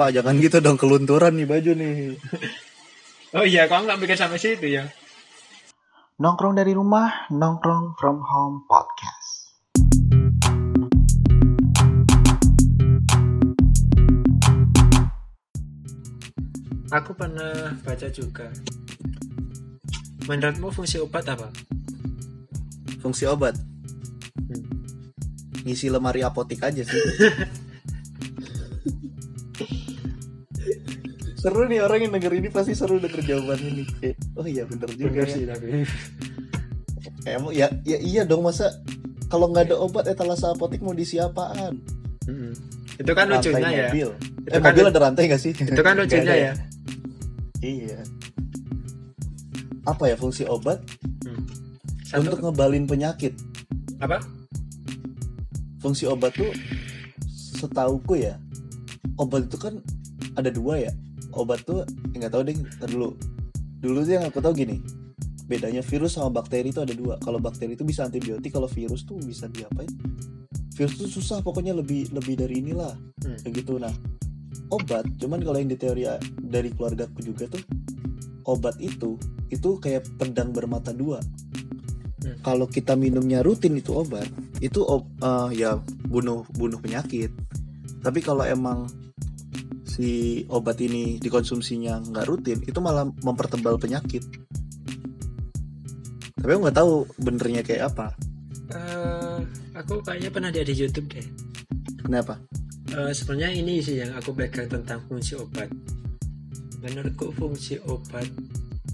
pak jangan gitu dong kelunturan nih baju nih. Oh iya kamu nggak mikir sampai situ ya? Nongkrong dari rumah nongkrong from home podcast. Aku pernah baca juga. Menurutmu fungsi obat apa? Fungsi obat? Hmm. ngisi lemari apotik aja sih seru nih orang yang denger ini pasti seru denger jawaban ini Kayak, oh iya bener juga Bener ya. sih tapi Emang ya, ya iya dong masa kalau nggak ada obat etalase apotik mau diisi apaan? Mm-mm. itu kan Rantai lucunya ya mobil. Itu eh kan mobil ada rantai nggak sih? itu kan lucunya ada ya Iya. Apa ya fungsi obat Hmm. Satu, untuk ngebalin penyakit? apa Fungsi obat tuh setauku ya obat itu kan ada dua ya. Obat tuh nggak tahu deh dulu. Dulu tuh yang aku tahu gini. Bedanya virus sama bakteri itu ada dua. Kalau bakteri itu bisa antibiotik, kalau virus tuh bisa diapain? Virus tuh susah pokoknya lebih lebih dari inilah. Hmm. Kayak gitu nah. Obat, cuman kalau yang di teori dari keluargaku juga tuh obat itu itu kayak pedang bermata dua. Hmm. Kalau kita minumnya rutin itu obat, itu eh, ya bunuh bunuh penyakit. Tapi kalau emang si obat ini dikonsumsinya nggak rutin, itu malah mempertebal penyakit. Tapi aku nggak tahu benernya kayak apa. Eh, aku kayaknya pernah lihat di YouTube deh Kenapa? Eh, sebenarnya ini sih yang aku pegang tentang fungsi obat. Menurutku fungsi obat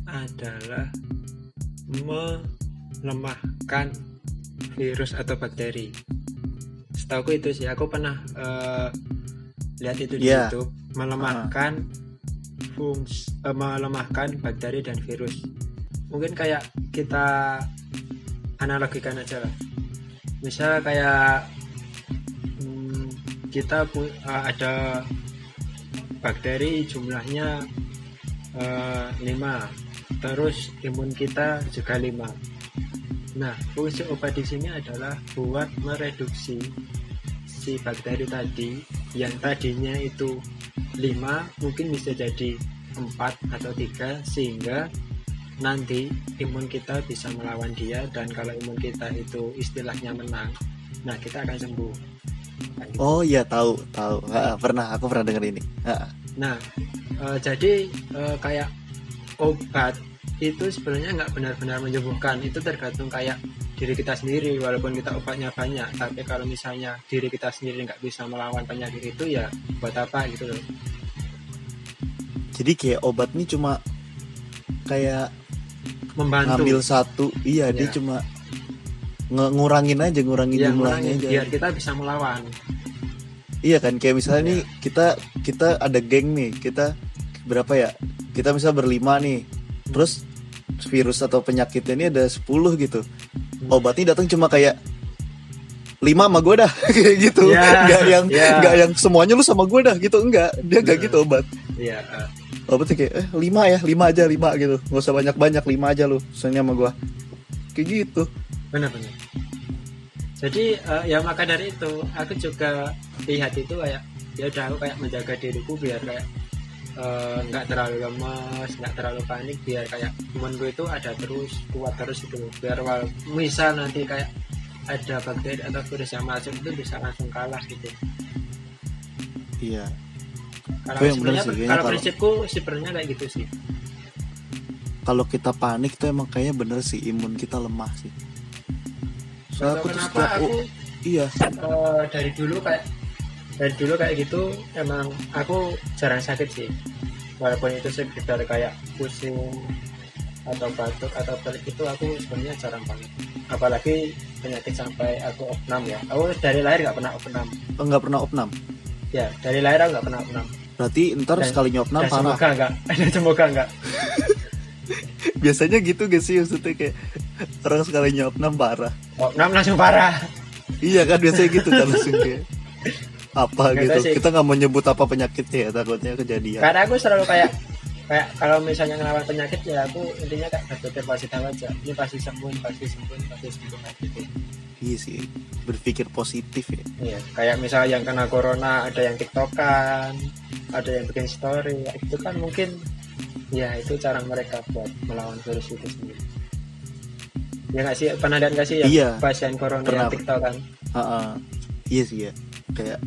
adalah melemahkan virus atau bakteri. Setahu itu sih, aku pernah eh, lihat itu di Iya. YouTube melemahkan fungsi eh, melemahkan bakteri dan virus. Mungkin kayak kita analogikan aja lah. Misal kayak hmm, kita eh, ada bakteri jumlahnya eh, 5 terus imun kita juga 5 nah fungsi obat di sini adalah buat mereduksi si bakteri tadi yang tadinya itu 5 mungkin bisa jadi 4 atau 3 sehingga nanti imun kita bisa melawan dia dan kalau imun kita itu istilahnya menang nah kita akan sembuh gitu. Oh iya tahu tahu. Ha, pernah aku pernah denger ini. Ha, Nah, eh, jadi eh, kayak obat itu sebenarnya nggak benar-benar menyembuhkan. Itu tergantung kayak diri kita sendiri. Walaupun kita obatnya banyak, tapi kalau misalnya diri kita sendiri nggak bisa melawan penyakit itu ya buat apa gitu loh. Jadi kayak obat ini cuma kayak Membantu. ngambil satu, iya dia Ya. cuma ngurangin aja, ngurangin ya, jumlahnya ngurangin, aja. biar kita bisa melawan. Iya kan, kayak misalnya Ya. nih kita kita ada geng nih, kita berapa ya? Kita misal berlima nih, terus virus atau penyakitnya ini ada 10 gitu. Hmm. Obatnya datang cuma kayak lima sama gue dah. Kayak gitu. Ya, nggak yang ya. nggak yang semuanya lu sama gue dah gitu. Enggak dia nggak Hmm. gitu obat. Iya, eh, obatnya kayak eh, lima ya lima aja lima gitu. Nggak usah banyak banyak lima aja lu soalnya sama gue kayak gitu. Benar-benar. Jadi eh, ya maka dari itu aku juga lihat itu kayak ya udah aku kayak menjaga diriku biar kayak eh, nggak terlalu lemas, nggak terlalu panik biar kayak imun gue itu ada terus kuat terus itu biar wal misal nanti kayak ada bakteri atau virus yang masuk itu bisa langsung kalah gitu. iya Kalau sebenarnya kalau prinsipku sebenarnya kayak gitu sih. kalau kita panik tuh emang kayaknya bener sih imun kita lemah sih soalnya aku tuh setiap aku iya eh, dari dulu kayak dari dulu kayak gitu emang aku jarang sakit sih. Walaupun itu sekedar kayak pusing atau batuk atau pelik itu aku sebenarnya jarang banget. Apalagi penyakit sampai aku opnam ya. Aku dari lahir nggak pernah opnam. Nggak pernah opnam? Ya dari lahir aku nggak pernah opnam. Berarti ntar Dan- sekali opnam dan parah. semoga enggak dan semoga enggak biasanya gitu gak sih maksudnya kayak orang sekali opnam parah? Opnam langsung parah. Iya kan biasanya gitu kan langsung kayak apa Nggak gitu. sih. kita nggak mau nyebut apa penyakitnya ya takutnya kejadian. Karena aku selalu kayak kayak kalau misalnya ngelawan penyakit ya aku intinya kayak berpikir positif aja. Ini pasti sembuh ini pasti sembuh ini pasti sembuh gitu iya sih berpikir positif ya. Iya, kayak misalnya yang kena corona ada yang tiktokan, ada yang bikin story ya, itu kan mungkin ya itu cara mereka buat melawan virus itu sendiri. Ya nggak sih? Pernah lihat nggak sih ya Iya. pasien corona Pernah. yang TikTok kan Ha-ha. iya sih ya kayak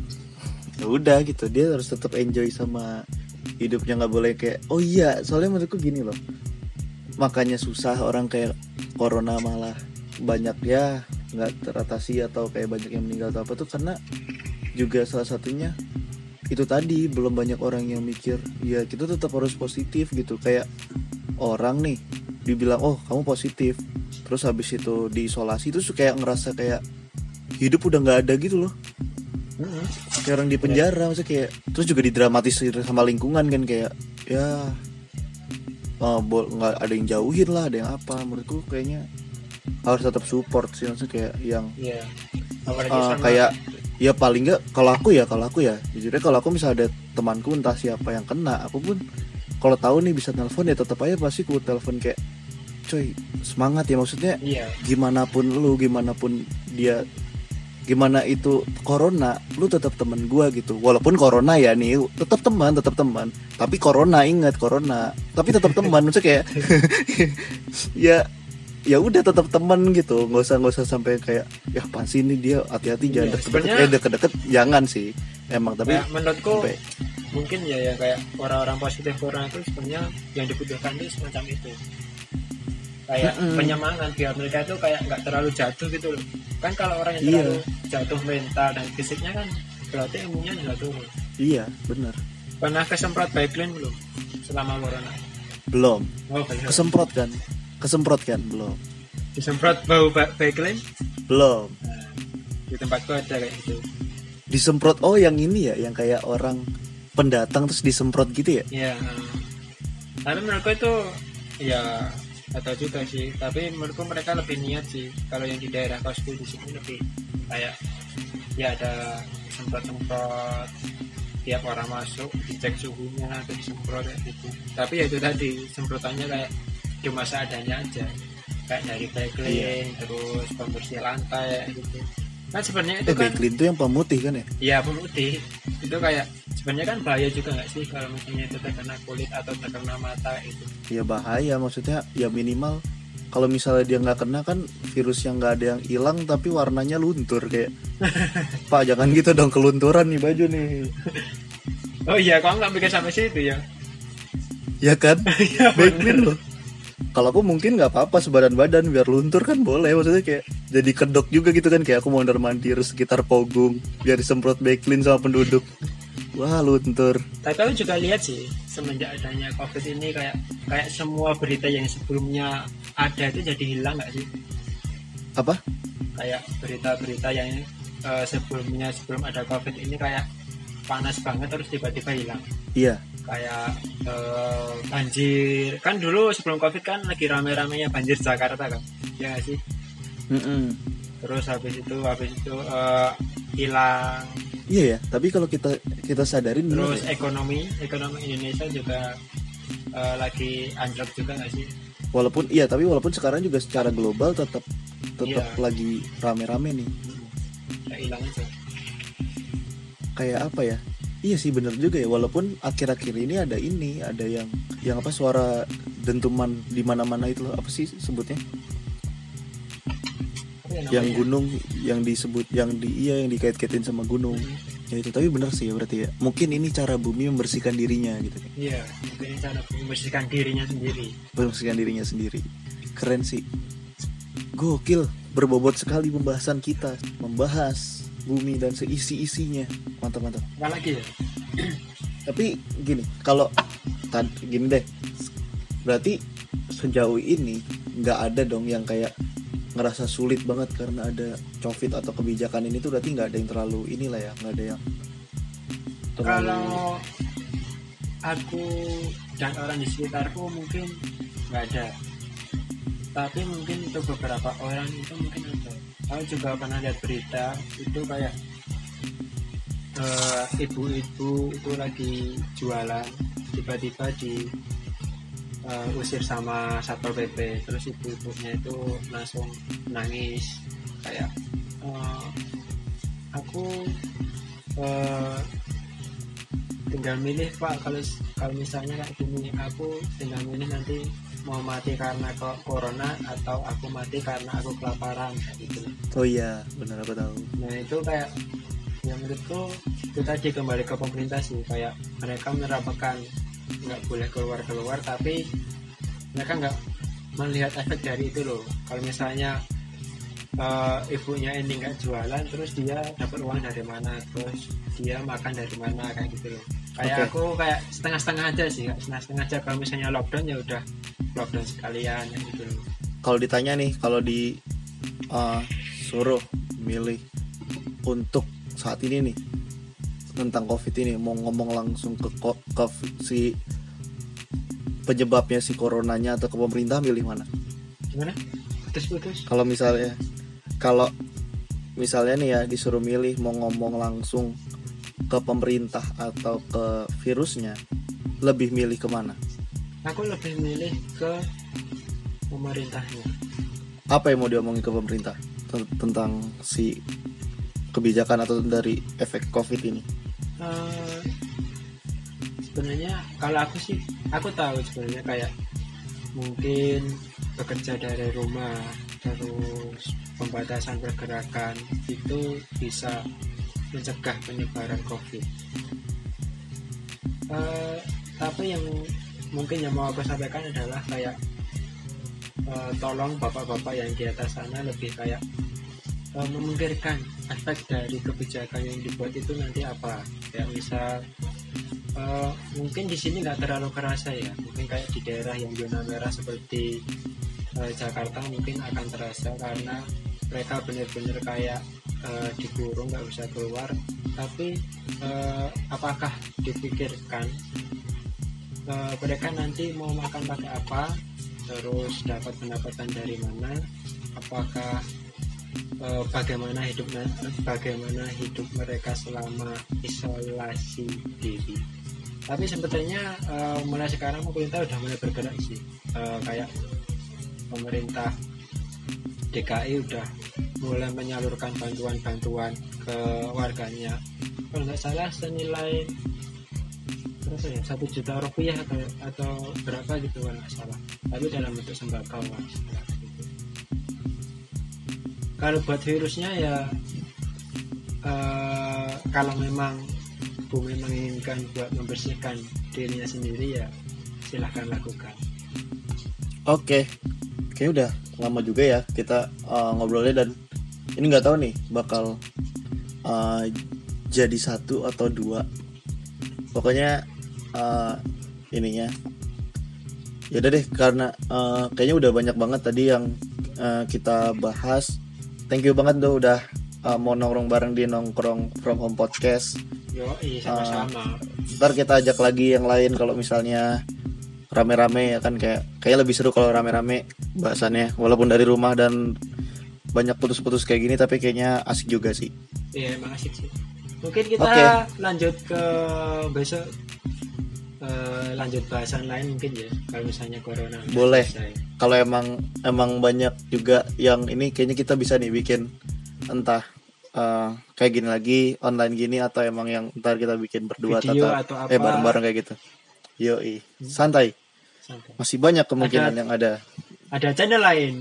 ya udah gitu. Dia harus tetap enjoy sama hidupnya nggak boleh kayak oh iya soalnya menurutku gini loh. Makanya susah orang kayak corona malah banyak ya nggak teratasi atau kayak banyak yang meninggal atau apa tuh karena juga salah satunya itu tadi belum banyak orang yang mikir ya kita tetap harus positif gitu. Kayak orang nih dibilang oh kamu positif. Terus habis itu diisolasi terus kayak ngerasa kayak hidup udah nggak ada gitu loh Mm-mm. kayak orang di penjara maksudnya kayak terus juga didramatisir sama lingkungan kan kayak ya bol- nggak ada yang jauhin lah ada yang apa menurutku kayaknya harus tetap support sih maksudnya kayak yang Iya. Apalagi eh, sama kayak ya paling nggak kalau aku ya kalau aku ya jujurnya kalau aku misalnya ada temanku entah siapa yang kena aku pun kalau tahu nih bisa telepon ya tetap aja pasti ku telepon kayak coy semangat ya maksudnya iya gimana pun lu gimana pun dia gimana itu corona lu tetap temen gua gitu. Walaupun corona ya nih tetap teman tetap teman. Tapi corona ingat corona. Tapi tetap teman maksudnya kayak ya ya udah tetap teman gitu. Nggak usah nggak usah sampai kayak ya pasti ini dia? Hati-hati jangan Iya, deket-deket. sebenarnya- eh deket-deket jangan sih. Emang tapi ya, menurutku sampai mungkin ya ya kayak orang-orang positif corona itu sebenarnya yang dibutuhkan itu semacam itu kayak Mm-mm. penyemangat biar mereka itu kayak nggak terlalu jatuh gitu loh. Kan kalau orang yang Iya. terlalu jatuh mental dan fisiknya kan berarti imunnya juga turun. Iya bener pernah kesemprot Baiklin belum selama corona? Belum. Oh kesemprot kan? Kesemprot kan? Belum. Disemprot bau ba- Baiklin belum. Nah, di tempatku ada kayak gitu. Disemprot oh yang ini ya yang kayak orang pendatang terus disemprot gitu ya? Ya tapi menurutku itu ya atau juga sih tapi menurutku mereka lebih niat sih. Kalau yang di daerah kosku di sini lebih kayak ya ada semprot semprot tiap orang masuk dicek suhunya atau disemprot kayak gitu. Tapi ya itu tadi semprotannya kayak cuma seadanya aja. Kayak dari backling Iya. terus pembersih lantai gitu. Kan sebenarnya eh itu kan Backlin tuh yang pemutih kan ya? Ya pemutih. Itu kayak sebenarnya kan bahaya juga nggak sih kalau misalnya itu terkena kulit atau terkena mata itu? Ya bahaya maksudnya ya minimal kalau misalnya dia nggak kena kan virus yang nggak ada yang hilang tapi warnanya luntur kayak pak jangan gitu dong kelunturan nih baju nih. Oh iya kau nggak pikir sampai situ ya? Ya kan? Backlin loh. Kalau aku mungkin nggak apa-apa sebadan badan biar luntur kan boleh maksudnya kayak jadi kedok juga gitu kan kayak aku mau mondar mandir sekitar Pogung biar disemprot Backlin sama penduduk wah luntur. Tapi aku juga lihat sih semenjak adanya covid ini kayak kayak semua berita yang sebelumnya ada itu jadi hilang nggak sih? Apa? Kayak berita-berita yang eh, sebelumnya sebelum ada covid ini kayak panas banget terus tiba-tiba hilang. Iya. Kayak eh, banjir. Kan dulu sebelum covid kan lagi rame-ramenya banjir Jakarta kan? Ya nggak sih? Mm-mm. terus habis itu habis itu eh, hilang iya ya tapi kalau kita kita sadarin terus ya, ekonomi ekonomi Indonesia juga eh, lagi anjlok juga nggak sih? Walaupun iya tapi walaupun sekarang juga secara global tetap tetap Iya. lagi rame-rame nih. Kayak hilang aja. Kayak apa ya? Iya sih bener juga ya walaupun akhir-akhir ini ada ini ada yang yang apa suara dentuman di mana-mana itu loh. Apa sih sebutnya? ya yang gunung yang disebut yang di iya yang dikait-kaitin sama gunung. Ya itu tapi bener sih ya berarti ya. Mungkin ini cara bumi membersihkan dirinya gitu. Iya mungkin cara membersihkan dirinya sendiri. Membersihkan dirinya sendiri. Keren sih. Gokil berbobot sekali pembahasan kita. Membahas bumi dan seisi-isinya. Mantap mantap. Apa lagi ya? Tapi gini kalau tad- gini deh. Berarti sejauh ini nggak ada dong yang kayak ngerasa sulit banget karena ada covid atau kebijakan ini tuh berarti nggak ada yang terlalu inilah ya nggak ada yang terlalu kalau aku dan orang di sekitarku mungkin nggak ada. Tapi mungkin untuk beberapa orang itu mungkin ada. Aku juga pernah lihat berita itu kayak eh, ibu-ibu itu lagi jualan tiba-tiba di eh, usir sama satpol pp terus ibu-ibunya itu langsung nangis. Kayak eh, aku eh, tinggal milih pak. Kalau kalau misalnya kayak gini aku tinggal milih nanti mau mati karena corona atau aku mati karena aku kelaparan gitu. Oh iya benar aku tahu. Nah itu kayak yang menurutku itu tadi kembali ke pemerintah sih. Kayak mereka menerapkan nggak boleh keluar keluar tapi mereka nggak melihat efek dari itu loh. Kalau misalnya uh, ibunya ini nggak jualan terus dia dapat uang dari mana terus dia makan dari mana kayak gitu loh. Kayak Oke. aku kayak setengah-setengah aja sih kayak setengah-setengah aja. Kalau misalnya lockdown ya udah lockdown sekalian kayak gitu loh. Kalau ditanya nih kalau di uh, suruh milih untuk saat ini nih tentang covid ini mau ngomong langsung ke, ke si penyebabnya si coronanya atau ke pemerintah milih mana? Gimana? Putus-putus kalau misalnya kalau misalnya nih ya disuruh milih mau ngomong langsung ke pemerintah atau ke virusnya lebih milih ke mana aku lebih milih ke pemerintahnya. Apa yang mau diomongin ke pemerintah? Ten- tentang si kebijakan atau dari efek covid ini Eh, sebenarnya kalau aku sih aku tahu sebenarnya kayak mungkin bekerja dari rumah terus pembatasan pergerakan itu bisa mencegah penyebaran covid. Eh, tapi yang mungkin yang mau aku sampaikan adalah kayak eh, tolong bapak-bapak yang di atas sana lebih kayak eh, memikirkan efek dari kebijakan yang dibuat itu nanti apa? Kayak misal eh, mungkin di sini nggak terlalu kerasa ya. Mungkin kayak di daerah yang zona merah seperti eh, Jakarta mungkin akan terasa karena mereka benar-benar kayak eh, dikurung nggak bisa keluar. Tapi eh, apakah dipikirkan eh, mereka nanti mau makan pakai apa terus dapat pendapatan dari mana? Apakah eh, bagaimana hidup bagaimana hidup mereka selama isolasi diri? Tapi sebetulnya eh, mulai sekarang pemerintah udah mulai bergerak sih. Eh, kayak pemerintah DKI udah mulai menyalurkan bantuan-bantuan ke warganya. Kalau nggak salah senilai berapa ya? Satu juta rupiah atau atau berapa gitu kalau nggak salah. Tapi dalam bentuk sembako Mas. Kalau buat virusnya ya eh, kalau memang bumi menginginkan buat membersihkan dirinya sendiri ya silahkan lakukan. Oke. Oke udah lama juga ya kita uh, ngobrolnya dan ini nggak tahu nih bakal uh, jadi satu atau dua. Pokoknya uh, ininya. Ya deh karena uh, kayaknya udah banyak banget tadi yang uh, kita bahas thank you banget tuh udah uh, mau nongkrong bareng di nongkrong from home podcast. Yo iya sama-sama. Ntar kita ajak lagi yang lain kalau misalnya rame-rame ya kan? Kayak kayak lebih seru kalau rame-rame bahasannya. Walaupun dari rumah dan banyak putus-putus kayak gini tapi kayaknya asik juga sih. Iya emang asik sih. Mungkin kita Oke. lanjut ke besok eh, lanjut bahasan lain mungkin ya kalau misalnya corona Boleh. kalau emang emang banyak juga yang ini kayaknya kita bisa nih bikin entah eh, kayak gini lagi online gini atau emang yang ntar kita bikin berdua Video tetap atau apa. eh bareng-bareng kayak gitu. Yoi. Santai. Santai. masih banyak kemungkinan Ada- yang ada. ada channel lain.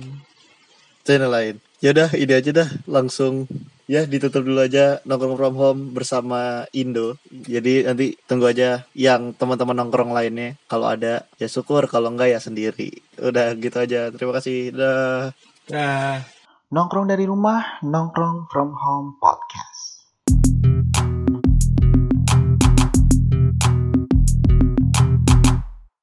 Channel lain. Yaudah ini aja dah. Langsung ya ditutup dulu aja nongkrong from home bersama Indo. Jadi nanti tunggu aja yang teman-teman nongkrong lainnya. Kalau ada ya syukur. Kalau enggak ya sendiri. Udah gitu aja. Terima kasih. Dah. Dah. Nongkrong dari rumah, nongkrong from home podcast.